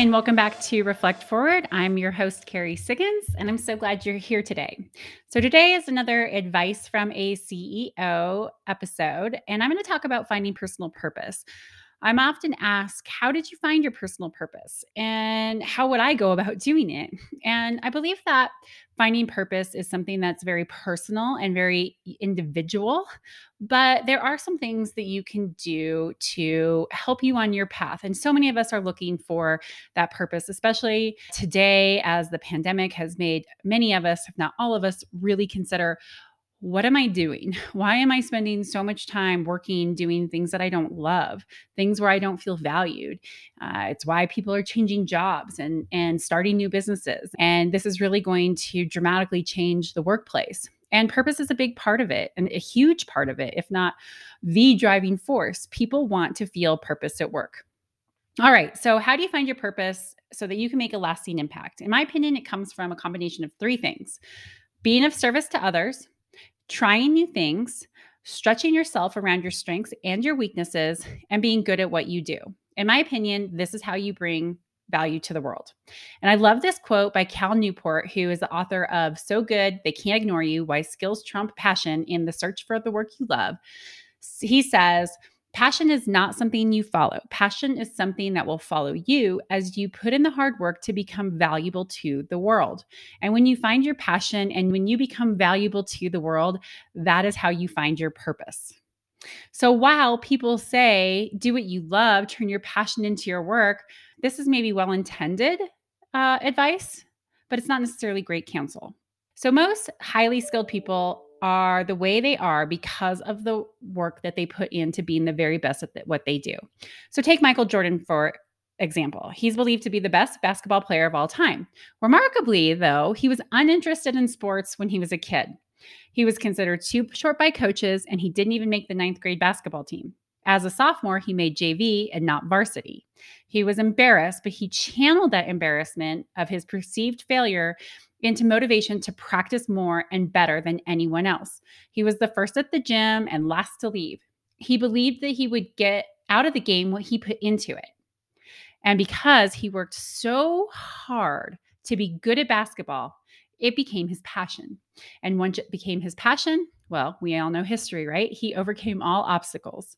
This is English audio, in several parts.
and welcome back to Reflect Forward. I'm your host, Kerry Siggins, and I'm so glad you're here today. So, today is another Advice from a CEO episode, and I'm going to talk about finding personal purpose. I'm often asked, How did you find your personal purpose? And how would I go about doing it? And I believe that finding purpose is something that's very personal and very individual, but there are some things that you can do to help you on your path. And so many of us are looking for that purpose, especially today as the pandemic has made many of us, if not all of us, really consider what am I doing? Why am I spending so much time working, doing things that I don't love, things where I don't feel valued? Uh, it's why people are changing jobs and, and starting new businesses. And this is really going to dramatically change the workplace. And purpose is a big part of it and a huge part of it, if not the driving force. People want to feel purpose at work. All right. So, how do you find your purpose so that you can make a lasting impact? In my opinion, it comes from a combination of three things being of service to others, trying new things, stretching yourself around your strengths and your weaknesses, and being good at what you do. In my opinion, this is how you bring value to the world. And I love this quote by Cal Newport, who is the author of So Good They Can't Ignore You Why Skills Trump Passion in the Search for the Work You Love. He says, Passion is not something you follow. Passion is something that will follow you as you put in the hard work to become valuable to the world. And when you find your passion and when you become valuable to the world, that is how you find your purpose. So while people say, do what you love, turn your passion into your work, this is maybe well intended uh, advice, but it's not necessarily great counsel. So most highly skilled people are the way they are because of the work that they put into being the very best at what they do. So take Michael Jordan for example. He's believed to be the best basketball player of all time. Remarkably, though, he was uninterested in sports when he was a kid. He was considered too short by coaches, and he didn't even make the ninth grade basketball team. As a sophomore, he made JV and not varsity. He was embarrassed, but he channeled that embarrassment of his perceived failure into motivation to practice more and better than anyone else. He was the first at the gym and last to leave. He believed that he would get out of the game what he put into it. And because he worked so hard to be good at basketball, it became his passion. And once it became his passion, well, we all know history, right? He overcame all obstacles.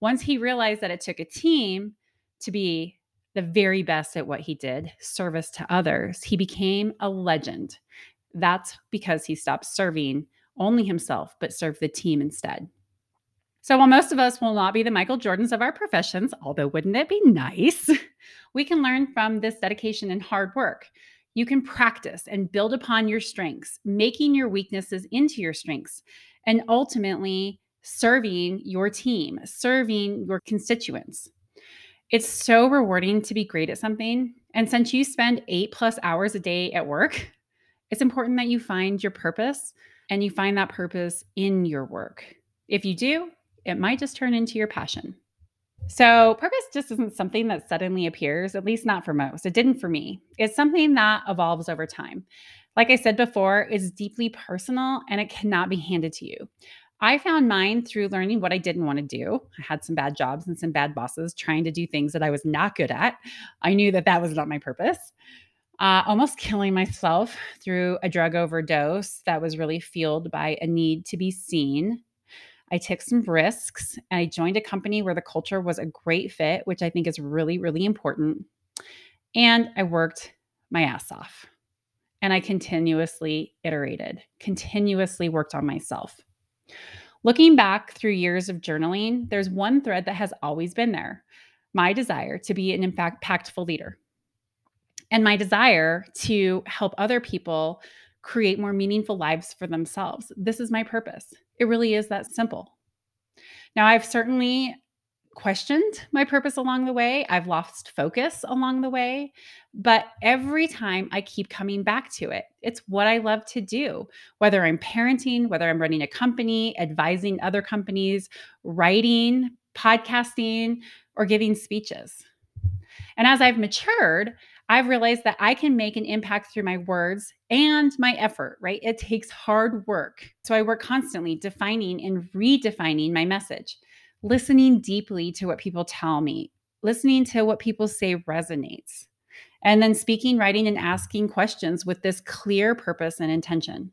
Once he realized that it took a team to be the very best at what he did, service to others. He became a legend. That's because he stopped serving only himself, but served the team instead. So while most of us will not be the Michael Jordans of our professions, although wouldn't it be nice? We can learn from this dedication and hard work. You can practice and build upon your strengths, making your weaknesses into your strengths, and ultimately serving your team, serving your constituents. It's so rewarding to be great at something. And since you spend eight plus hours a day at work, it's important that you find your purpose and you find that purpose in your work. If you do, it might just turn into your passion. So, purpose just isn't something that suddenly appears, at least not for most. It didn't for me. It's something that evolves over time. Like I said before, it's deeply personal and it cannot be handed to you. I found mine through learning what I didn't want to do. I had some bad jobs and some bad bosses trying to do things that I was not good at. I knew that that was not my purpose. Uh, almost killing myself through a drug overdose that was really fueled by a need to be seen. I took some risks and I joined a company where the culture was a great fit, which I think is really, really important. And I worked my ass off. And I continuously iterated, continuously worked on myself. Looking back through years of journaling, there's one thread that has always been there my desire to be an impactful leader and my desire to help other people create more meaningful lives for themselves. This is my purpose. It really is that simple. Now, I've certainly questioned my purpose along the way. I've lost focus along the way, but every time I keep coming back to it. It's what I love to do, whether I'm parenting, whether I'm running a company, advising other companies, writing, podcasting, or giving speeches. And as I've matured, I've realized that I can make an impact through my words and my effort, right? It takes hard work. So I work constantly defining and redefining my message listening deeply to what people tell me, listening to what people say resonates, And then speaking, writing, and asking questions with this clear purpose and intention.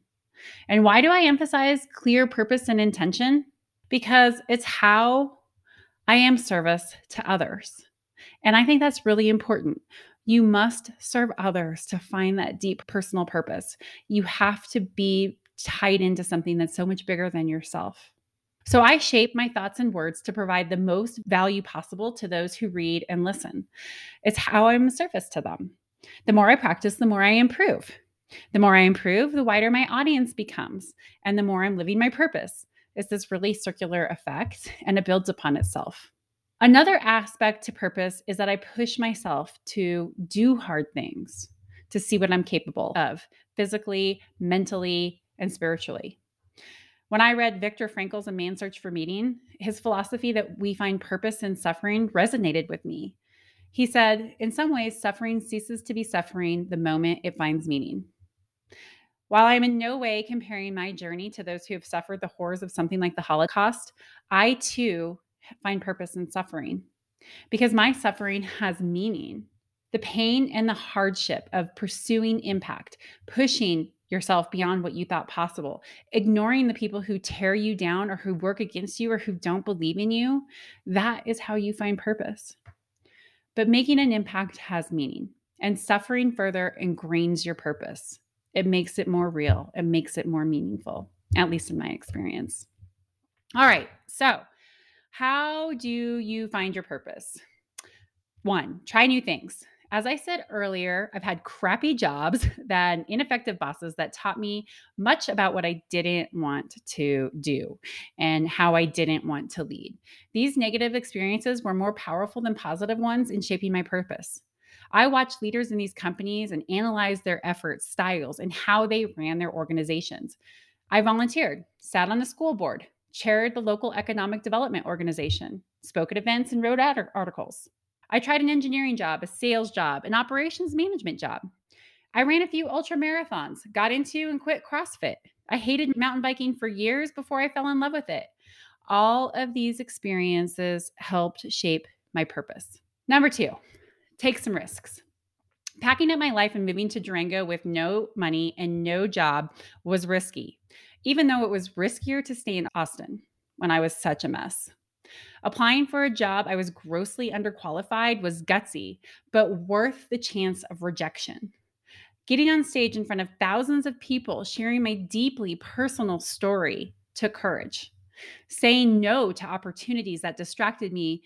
And why do I emphasize clear purpose and intention? Because it's how I am service to others. And I think that's really important. You must serve others to find that deep personal purpose. You have to be tied into something that's so much bigger than yourself. So I shape my thoughts and words to provide the most value possible to those who read and listen. It's how I'm service to them. The more I practice, the more I improve. The more I improve, the wider my audience becomes, and the more I'm living my purpose. It's this really circular effect, and it builds upon itself. Another aspect to purpose is that I push myself to do hard things, to see what I'm capable of physically, mentally, and spiritually. When I read Viktor Frankl's A Man's Search for Meaning, his philosophy that we find purpose in suffering resonated with me. He said, In some ways, suffering ceases to be suffering the moment it finds meaning. While I'm in no way comparing my journey to those who have suffered the horrors of something like the Holocaust, I too find purpose in suffering because my suffering has meaning. The pain and the hardship of pursuing impact, pushing yourself beyond what you thought possible, ignoring the people who tear you down or who work against you or who don't believe in you, that is how you find purpose. But making an impact has meaning, and suffering further ingrains your purpose. It makes it more real, it makes it more meaningful, at least in my experience. All right, so how do you find your purpose? One, try new things. As I said earlier, I've had crappy jobs, that ineffective bosses that taught me much about what I didn't want to do and how I didn't want to lead. These negative experiences were more powerful than positive ones in shaping my purpose. I watched leaders in these companies and analyzed their efforts, styles, and how they ran their organizations. I volunteered, sat on the school board, chaired the local economic development organization, spoke at events, and wrote articles. I tried an engineering job, a sales job, an operations management job. I ran a few ultra marathons, got into and quit CrossFit. I hated mountain biking for years before I fell in love with it. All of these experiences helped shape my purpose. Number two, take some risks. Packing up my life and moving to Durango with no money and no job was risky even though it was riskier to stay in Austin when I was such a mess. Applying for a job I was grossly underqualified was gutsy, but worth the chance of rejection. Getting on stage in front of thousands of people sharing my deeply personal story took courage. Saying no to opportunities that distracted me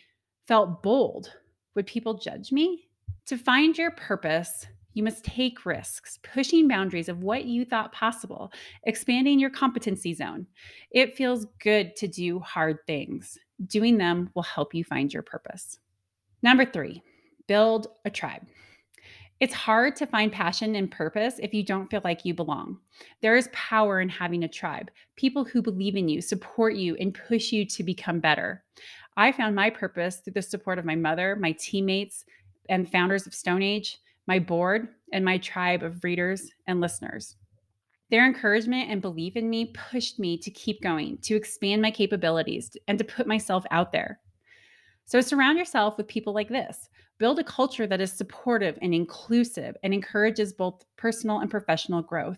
felt bold. Would people judge me? To find your purpose, you must take risks, pushing boundaries of what you thought possible, expanding your competency zone. It feels good to do hard things. Doing them will help you find your purpose. Number three, build a tribe. It's hard to find passion and purpose if you don't feel like you belong. There is power in having a tribe, people who believe in you, support you, and push you to become better. I found my purpose through the support of my mother, my teammates, and founders of StoneAge my board, and my tribe of readers and listeners. Their encouragement and belief in me pushed me to keep going, to expand my capabilities, and to put myself out there. So surround yourself with people like this. Build a culture that is supportive and inclusive and encourages both personal and professional growth.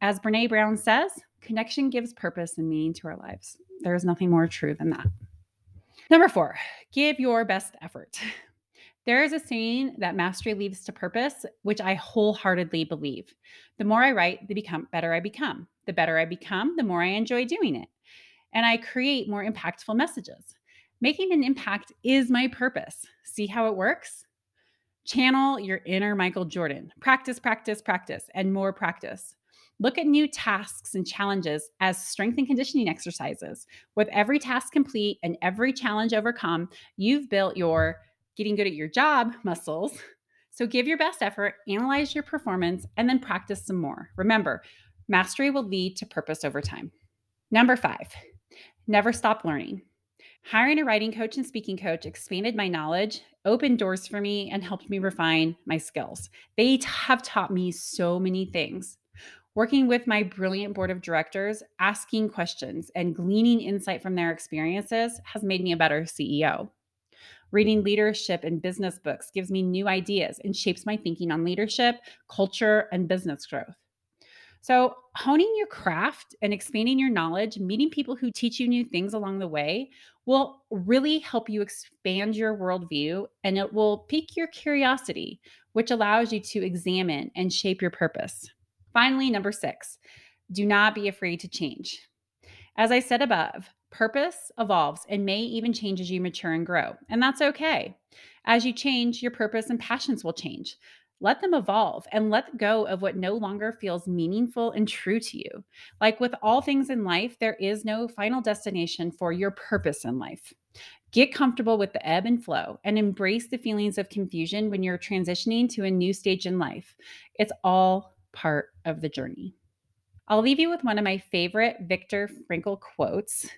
As Brene Brown says, connection gives purpose and meaning to our lives. There is nothing more true than that. Number four, give your best effort. There is a saying that mastery leads to purpose, which I wholeheartedly believe. The more I write, the become better I become. The better I become, the more I enjoy doing it. And I create more impactful messages. Making an impact is my purpose. See how it works? Channel your inner Michael Jordan. Practice, practice, practice, and more practice. Look at new tasks and challenges as strength and conditioning exercises. With every task complete and every challenge overcome, you've built your getting good at your job muscles. So give your best effort, analyze your performance, and then practice some more. Remember, mastery will lead to purpose over time. Number five, never stop learning. Hiring a writing coach and speaking coach expanded my knowledge, opened doors for me, and helped me refine my skills. They have taught me so many things. Working with my brilliant board of directors, asking questions, and gleaning insight from their experiences has made me a better CEO. Reading leadership and business books gives me new ideas and shapes my thinking on leadership, culture, and business growth. So, honing your craft and expanding your knowledge, meeting people who teach you new things along the way will really help you expand your worldview and it will pique your curiosity, which allows you to examine and shape your purpose. Finally, number six, do not be afraid to change. As I said above, purpose evolves and may even change as you mature and grow, and that's okay. As you change, your purpose and passions will change. Let them evolve and let go of what no longer feels meaningful and true to you. Like with all things in life, there is no final destination for your purpose in life. Get comfortable with the ebb and flow and embrace the feelings of confusion when you're transitioning to a new stage in life. It's all part of the journey. I'll leave you with one of my favorite Viktor Frankl quotes.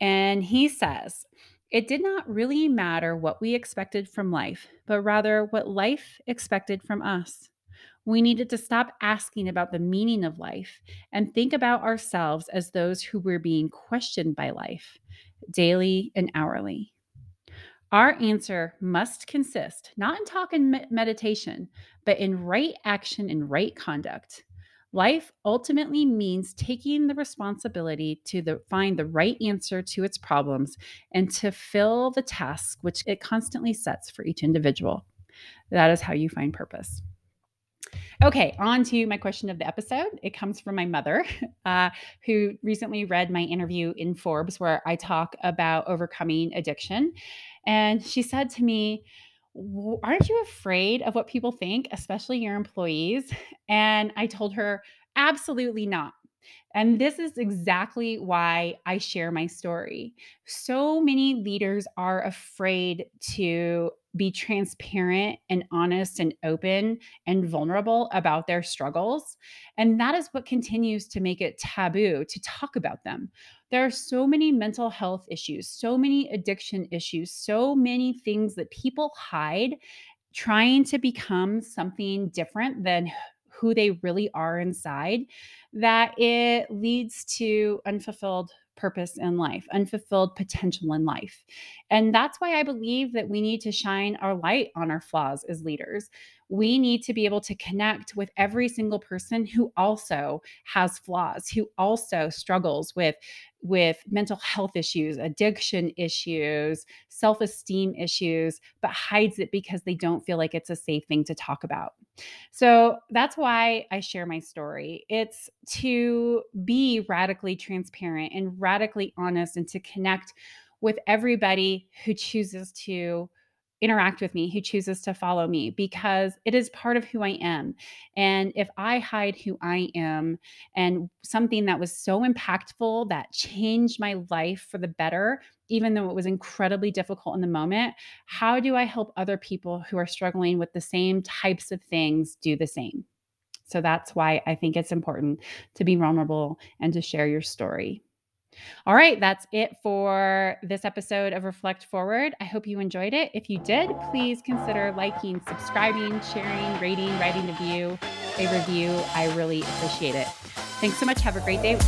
And he says, It did not really matter what we expected from life, but rather what life expected from us. We needed to stop asking about the meaning of life and think about ourselves as those who were being questioned by life daily and hourly. Our answer must consist not in talk and meditation, but in right action and right conduct. Life ultimately means taking the responsibility to the, find the right answer to its problems and to fill the task which it constantly sets for each individual. That is how you find purpose. Okay, on to my question of the episode. It comes from my mother, uh, who recently read my interview in Forbes where I talk about overcoming addiction. And she said to me, aren't you afraid of what people think, especially your employees? And I told her, absolutely not. And this is exactly why I share my story. So many leaders are afraid to be transparent and honest and open and vulnerable about their struggles. And that is what continues to make it taboo to talk about them. There are so many mental health issues, so many addiction issues, so many things that people hide trying to become something different than who they really are inside that it leads to unfulfilled purpose in life, unfulfilled potential in life. And that's why I believe that we need to shine our light on our flaws as leaders. We need to be able to connect with every single person who also has flaws, who also struggles with with mental health issues, addiction issues, self esteem issues, but hides it because they don't feel like it's a safe thing to talk about. So that's why I share my story. It's to be radically transparent and radically honest and to connect with everybody who chooses to interact with me, who chooses to follow me, because it is part of who I am. And if I hide who I am and something that was so impactful that changed my life for the better, even though it was incredibly difficult in the moment, how do I help other people who are struggling with the same types of things do the same? So that's why I think it's important to be vulnerable and to share your story. All right, that's it for this episode of Reflect Forward. I hope you enjoyed it. If you did, please consider liking, subscribing, sharing, rating, writing a view, a review. I really appreciate it. Thanks so much. Have a great day.